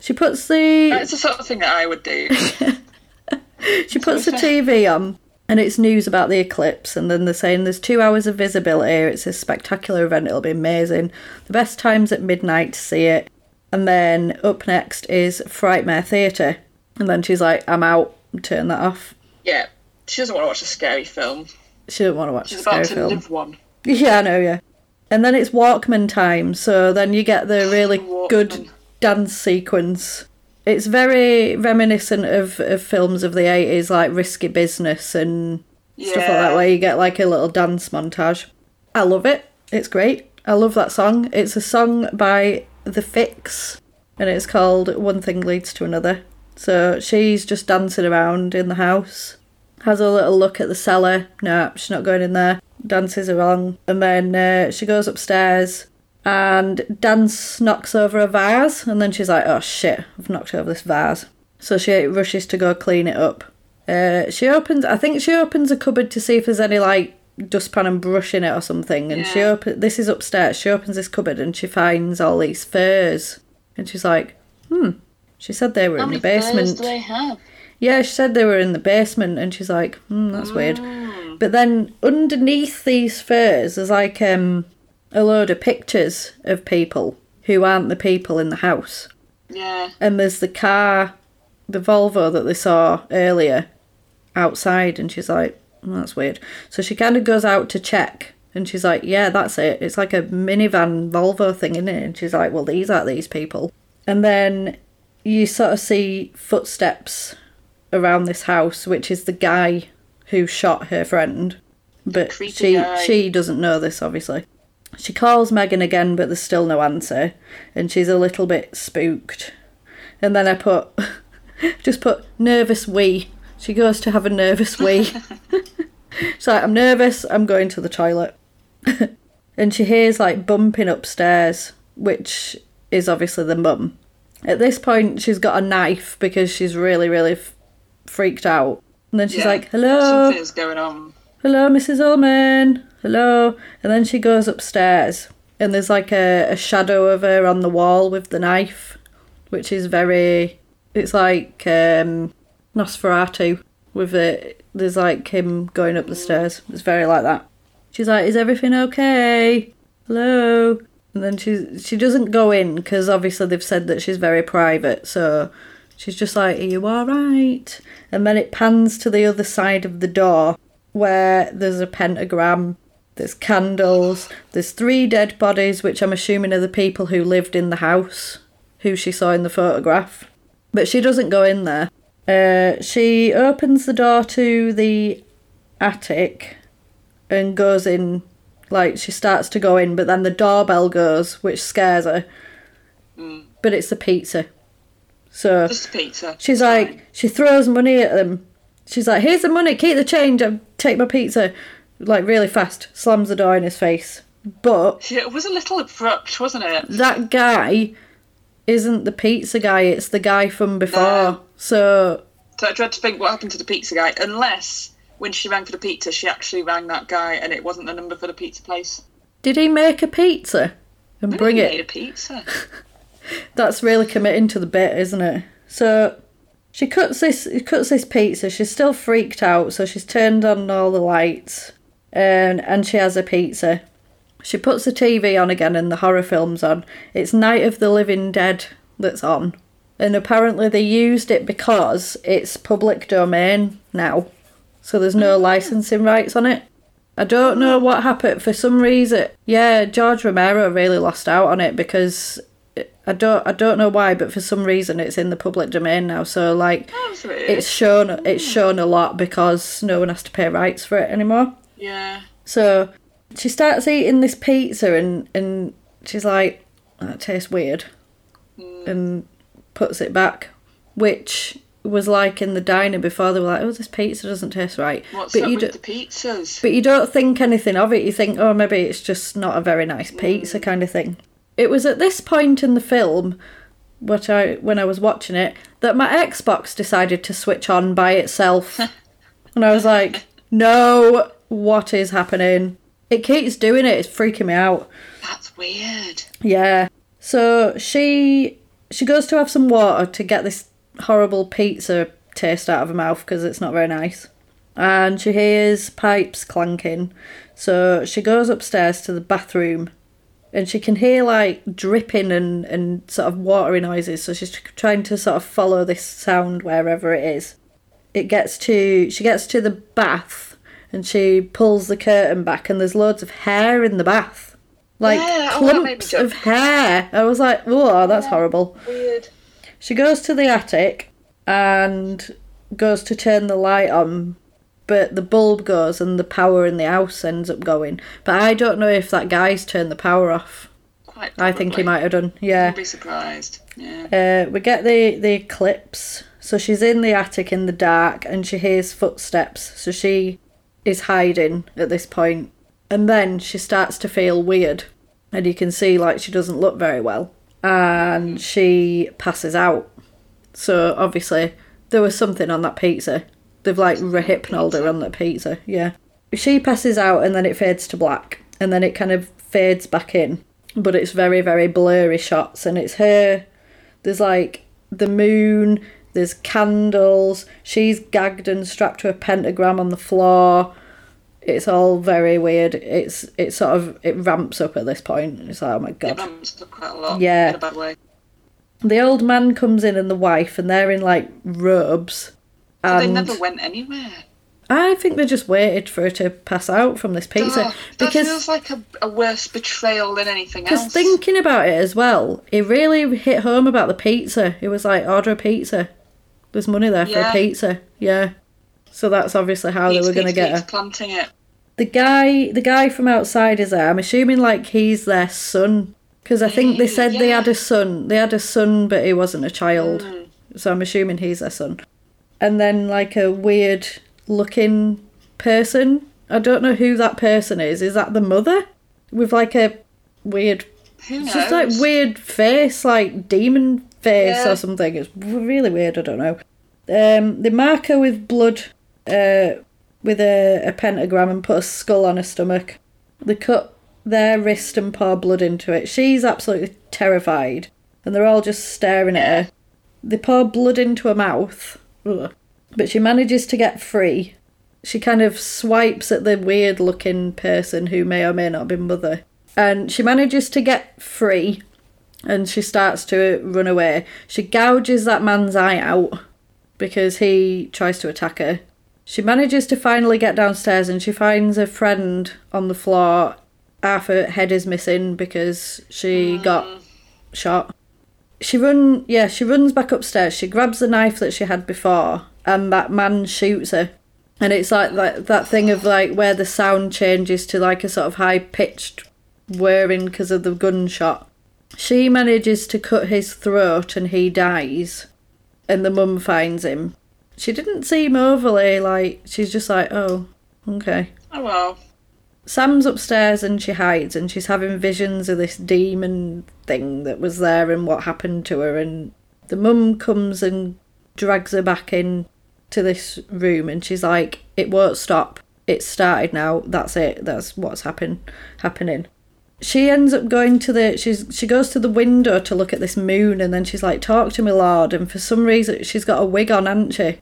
She puts the That's the sort of thing that I would do. she puts the TV on And it's news about the eclipse, and then they're saying there's two hours of visibility. It's a spectacular event. It'll be amazing. The best times at midnight to see it. And then up next is Frightmare Theatre. And then she's like, I'm out. Turn that off. Yeah, she doesn't want to watch a scary film. She doesn't want to watch She's a scary about to film. live one. Yeah, I know, yeah. And then it's Walkman time, so then you get the really Walkman. good dance sequence. It's very reminiscent of, of films of the 80s, like Risky Business and stuff like that, where you get like a little dance montage. I love it. It's great. I love that song. It's a song by The Fixx, and it's called One Thing Leads to Another. So she's just dancing around in the house, has a little look at the cellar. No, she's not going in there. Dances along, and then uh, she goes upstairs, and Dance knocks over a vase, and then she's like, "Oh shit, I've knocked over this vase." So she rushes to go clean it up. Uh, she opens. I think she opens a cupboard to see if there's any like dustpan and brush in it or something. And she Yeah. open. This is upstairs. She opens this cupboard and she finds all these furs, and she's like, "Hmm." She said they were How in the basement. do they have? Yeah, she said they were in the basement, and she's like, hmm, that's weird. But then underneath these furs, there's like um, a load of pictures of people who aren't the people in the house. Yeah. And there's the car, the Volvo that they saw earlier outside, and she's like, "Hmm, that's weird. So she kind of goes out to check, and she's like, yeah, that's it. It's like a minivan Volvo thing, isn't it? And she's like, well, these aren't these people. And then you sort of see footsteps around this house, which is the guy who shot her friend. But she guy. she doesn't know this, obviously. She calls Megan again, but there's still no answer, and she's a little bit spooked. And then I put, just put nervous wee. She goes to have a nervous wee. She's like, I'm nervous. I'm going to the toilet. and she hears like bumping upstairs, which is obviously the mum. At this point, she's got a knife because she's really, really f- freaked out. And then she's yeah. like, hello. Something's going on. hello, Mrs. Ulman, hello. And then she goes upstairs, and there's like a, a shadow of her on the wall with the knife, which is very. It's like um, Nosferatu with it. There's like him going up the stairs. It's very like that. She's like, "Is everything okay? Hello." And then she she doesn't go in because obviously they've said that she's very private. So she's just like, "Are you all right?" And then it pans to the other side of the door where there's a pentagram. There's candles. There's three dead bodies, which I'm assuming are the people who lived in the house, who she saw in the photograph. But she doesn't go in there. Uh, she opens the door to the attic and goes in like she starts to go in but then the doorbell goes which scares her but it's the pizza so Just pizza. she's like she throws money at them she's like here's the money keep the change I'll take my pizza like really fast slams the door in his face but Yeah, it was a little abrupt, wasn't it? that guy isn't the pizza guy it's the guy from before No. so So I tried to think what happened to the pizza guy, unless when she rang for the pizza, she actually rang that guy and it wasn't the number for the pizza place. did he make a pizza and bring He it made a pizza. That's really committing to the bit, isn't it? So she cuts this cuts this pizza. She's still freaked out, so she's turned on all the lights, and and she has a pizza. She puts the TV on again, and the horror film's on. It's Night of the Living Dead that's on, and apparently they used it because it's public domain now, so there's no hmm. licensing rights on it. I don't know hmm. what happened for some reason. Yeah, George Romero really lost out on it because I don't I don't know why, but for some reason it's in the public domain now. So like it's shown it's hmm. shown a lot because no one has to pay rights for it anymore. Yeah. So she starts eating this pizza and and she's like, that tastes weird, mm. and puts it back, which was like in the diner before they were like, oh, this pizza doesn't taste right. What's but up you with do- the pizzas? but you don't think anything of it. You think, oh, maybe it's just not a very nice pizza mm. kind of thing. It was at this point in the film, what I when I was watching it, that my Xbox decided to switch on by itself, and I was like, no, what is happening? It keeps doing it. It's freaking me out. That's weird. Yeah. So she she goes to have some water to get this horrible pizza taste out of her mouth because it's not very nice. and she hears pipes clanking. So she goes upstairs to the bathroom and she can hear like dripping and, and sort of watery noises. So she's trying to sort of follow this sound wherever it is. It gets to, she gets to the bath and she pulls the curtain back and there's loads of hair in the bath. Like Yeah, oh, that made me clumps jump. of hair. I was like, oh, that's horrible. Weird. She goes to the attic and goes to turn the light on, but the bulb goes and the power in the house ends up going. But I don't know if that guy's turned the power off. Quite I think he might have done. Yeah. I'd be surprised. Yeah. Uh, we get the the eclipse. So she's in the attic in the dark and she hears footsteps. So she is hiding at this point. And then she starts to feel weird. And you can see like she doesn't look very well. And she passes out. So obviously there was something on that pizza. They've like rohypnoled her on that pizza. Yeah. She passes out and then it fades to black. And then it kind of fades back in. But it's very, very blurry shots. And it's her there's like the moon, there's candles, she's gagged and strapped to a pentagram on the floor. It's all very weird. It's it sort of it ramps up at this point. It's like, oh my It god. up quite a lot. Yeah. In a bad way. The old man comes in and the wife and they're in like robes. So they never went anywhere. I think they just waited for her to pass out from this pizza. Oh, that because feels like a, a worse betrayal than anything Because else. thinking about it as well, it really hit home about the pizza. It was like, order a pizza. There's money there for Yeah. a pizza. Yeah. So that's obviously how Keeps- they were going to get her. planting it. The guy, the guy from outside is there. I'm assuming like he's their son. Because I think they said they had a son. They had a son, but he wasn't a child. Mm. So I'm assuming he's their son. And then like a weird looking person. I don't know who that person is. Is that the mother? With like a weird just like weird face, like demon face Yeah. or something. It's really weird. I don't know. Um, they mark her with blood, uh, with a, a pentagram and put a skull on her stomach. They cut their wrist and pour blood into it. She's absolutely terrified, and they're all just staring at her. They pour blood into her mouth, Ugh. but she manages to get free. She kind of swipes at the weird looking person who may or may not be mother. And she manages to get free and she starts to run away. She gouges that man's eye out because he tries to attack her. She manages to finally get downstairs and she finds a friend on the floor. Half her head is missing because she got mm. shot. She run yeah, she runs back upstairs. She grabs the knife that she had before and that man shoots her. And it's like that that thing of like where the sound changes to like a sort of high pitched whirring because of the gunshot. She manages to cut his throat and he dies. And the mum finds him. She didn't seem overly like she's just like, oh, okay. Oh well. Sam's upstairs and she hides and she's having visions of this demon thing that was there and what happened to her and the mum comes and drags her back in to this room and she's like it won't stop it's started now that's it that's what's happen happening she ends up going to the she's she goes to the window to look at this moon and then she's like talk to me lord and for some reason she's got a wig on hasn't she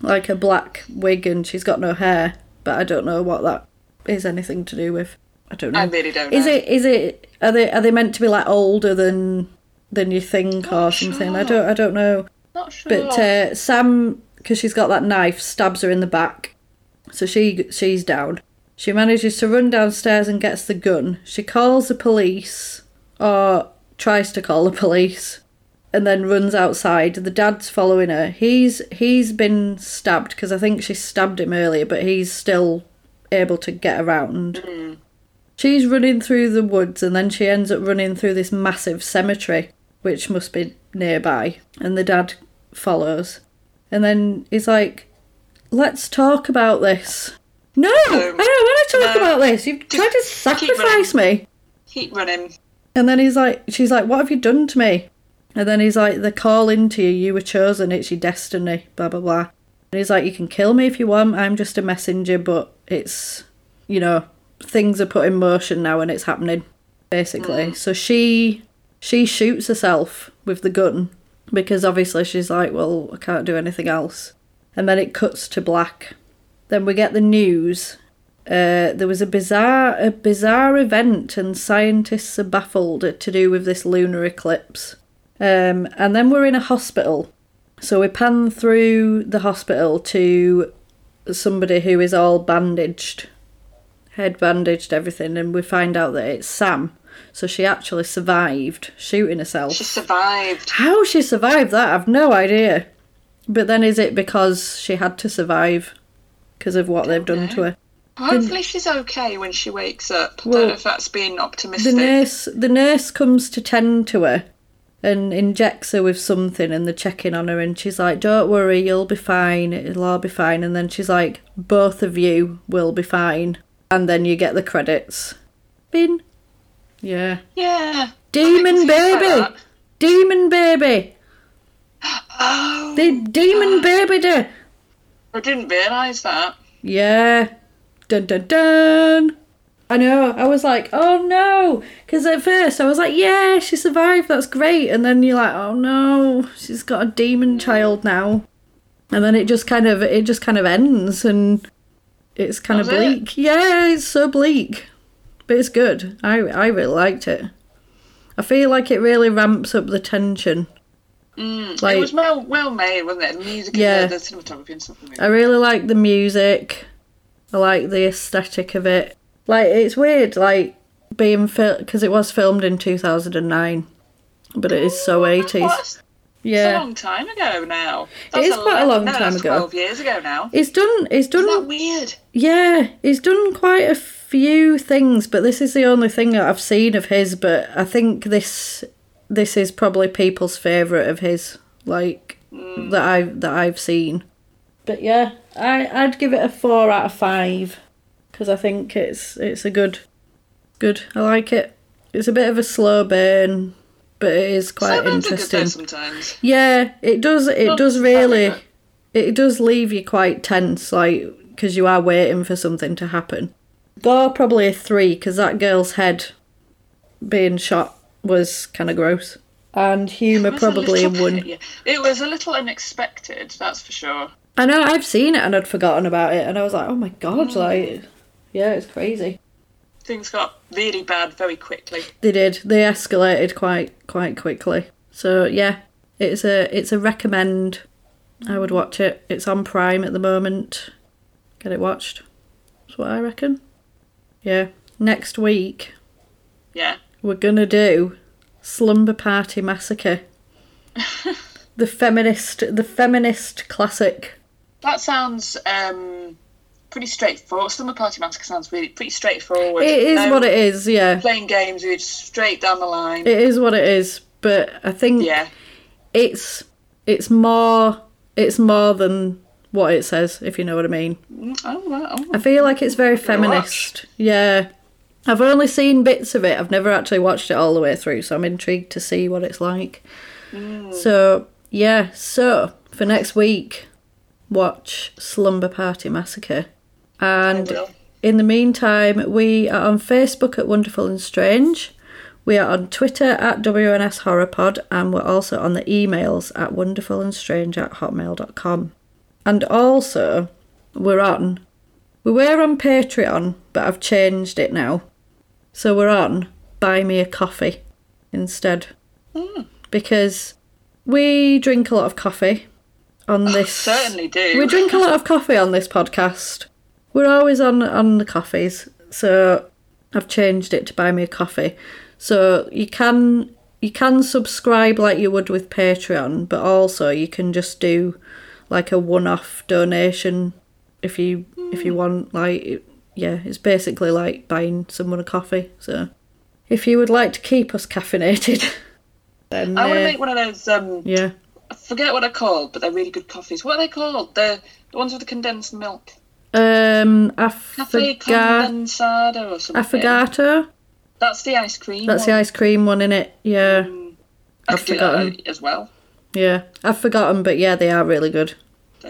like a black wig and she's got no hair but i don't know what that is anything to do with i don't know I really don't is know. it is it are they are they meant to be like older than than you think or Not something i don't i don't know Not sure. but uh, Sam, because she's got that knife, stabs her in the back. So she she's down. She manages to run downstairs and gets the gun. She calls the police, or tries to call the police, and then runs outside. The dad's following her. He's he's been stabbed because I think she stabbed him earlier, but he's still able to get around. Mm. She's running through the woods and then she ends up running through this massive cemetery, which must be nearby. And the dad follows. And then he's like, Let's talk about this. No, I don't want to talk no. about this. You've tried to keep sacrifice me. Keep running. And then he's like, She's like, What have you done to me? And then he's like, They're calling to you. You were chosen. It's your destiny. Blah, blah, blah. And he's like, You can kill me if you want. I'm just a messenger, but it's, you know, things are put in motion now and it's happening, basically. Mm. So she she shoots herself with the gun because obviously she's like, Well, I can't do anything else. And then it cuts to black. Then we get the news. Uh, there was a bizarre, a bizarre event, and scientists are baffled to do with this lunar eclipse. Um, and then we're in a hospital, so we pan through the hospital to somebody who is all bandaged, head bandaged, everything, and we find out that it's Sam. So she actually survived shooting herself. She survived. How she survived that, I've no idea. But then is it because she had to survive because of what they've done to her? Hopefully she's okay when she wakes up. Well, Don't know if that's being optimistic. The nurse, the nurse comes to tend to her and injects her with something, and they're checking on her, and she's like, "Don't worry, you'll be fine. It'll all be fine." And then she's like, "Both of you will be fine." And then you get the credits. Bin. Yeah. yeah. Demon I can see it like baby. Demon baby. Oh, The demon baby. De- I didn't realise that. Yeah. Dun dun dun. I know. I was like, oh no. Because at first I was like, yeah, she survived. That's great. And then you're like, oh no, she's got a demon mm. child now. And then it just kind of, it just kind of ends and it's kind of Does it? bleak. Yeah, it's so bleak. But it's good. I, I really liked it. I feel like it really ramps up the tension. Mm. Like, it was well well made, wasn't it? The music Yeah. and the, the cinematography and stuff. I really like the music. I like the aesthetic of it. Like it's weird, like being filmed because it was filmed in two thousand and nine, but it is so oh, eighties. Yeah, It's a long time ago now. is quite a long time that's ago. Twelve years ago now. it's done. It's Isn't that done. weird? Yeah, he's done quite a few things, but this is the only thing that I've seen of his. But I think this this is probably people's favourite of his, like that I that I've seen. But yeah, I I'd give it a four out of five because I think it's it's a good good. I like it. It's a bit of a slow burn, but it is quite interesting. sometimes. Yeah, it does. It Not does really. It does leave you quite tense, like because you are waiting for something to happen. Gore probably a three because that girl's head being shot was kind of gross, and humour It was a probably little one. yeah. It was a little unexpected, that's for sure. I know I've seen it and I'd forgotten about it, and I was like, oh my god, mm. like, yeah, it's crazy. Things got really bad very quickly. They did. They escalated quite quite quickly. So yeah, it's a it's a recommend. I would watch it. It's on Prime at the moment. Get it watched. That's what I reckon. Yeah. Next week Yeah. We're gonna do Slumber Party Massacre. the feminist the feminist classic. That sounds um, pretty straightforward. Slumber Party Massacre sounds really pretty straightforward. It is No what it is, yeah. Playing games, you're just straight down the line. It is what it is. But I think yeah. it's it's more it's more than what it says, if you know what I mean. Oh, right, oh. I feel like it's very feminist. Yeah. I've only seen bits of it. I've never actually watched it all the way through, so I'm intrigued to see what it's like. Mm. So, yeah, so for next week, watch Slumber Party Massacre. And in the meantime, we are on Facebook at Wonderful and Strange. We are on Twitter at WNS Horror Pod, and we're also on the emails at wonderfulandstrange at hotmail.com. And also, we're on, we were on Patreon, but I've changed it now. So we're on Buy Me a Coffee instead. Hmm. Because we drink a lot of coffee on oh, this. Certainly do. We drink a lot of coffee on this podcast. We're always on on the coffees, so I've changed it to buy me a coffee. So you can you can subscribe like you would with Patreon, but also you can just do like a one-off donation if you if you hmm. want. Like yeah, it's basically like buying someone a coffee. So if you would like to keep us caffeinated, then I want uh, to make one of those. Um, yeah. I forget what they're called, but they're really good coffees. What are they called? The the ones with the condensed milk. Um, Cafe affogat- condensado or something. affogato. That's the ice cream. That's the ice cream one in it. Yeah, I I've could do that forgotten. as well. yeah. I've forgotten, but yeah, they are really good.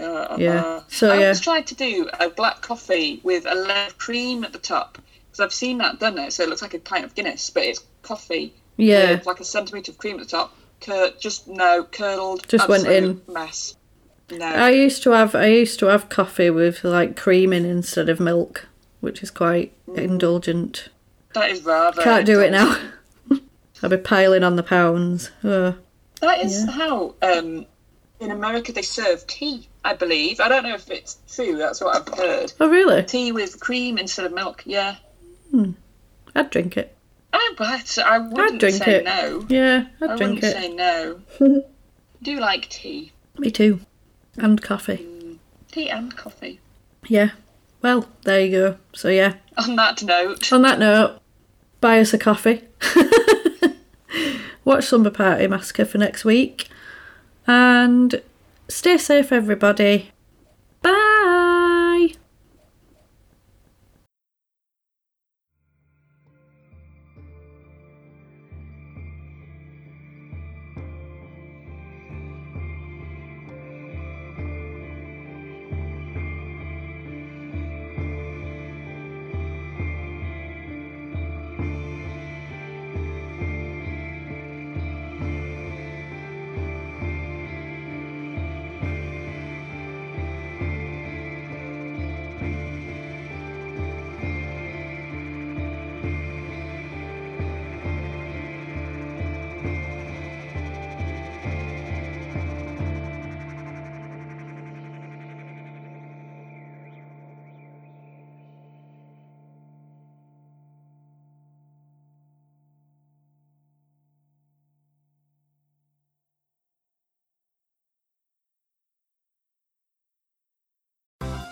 Are, Yeah. uh, So, I yeah. always tried to do a black coffee with a layer of cream at the top because I've seen that done it, so it looks like a pint of Guinness, but it's coffee Yeah, with like a centimetre of cream at the top. Cur- just no curdled. Just went in. Mess. No. I used to have I used to have coffee with like cream in instead of milk, which is quite indulgent. that is rather. Can't do it now. I'll be piling on the pounds. That is how um, in America they serve tea, I believe. I don't know if it's true, that's what I've heard. Oh really? Tea with cream instead of milk, yeah. Hmm. I'd drink it. I, but I wouldn't drink say it. no. Yeah, I'd drink it. I drink wouldn't it. say no. do like tea. Me too. And coffee. Mm, tea and coffee. Yeah. Well, there you go. So yeah. On that note, On that note, buy us a coffee. Watch Slumber Party Massacre for next week. And stay safe, everybody. Bye.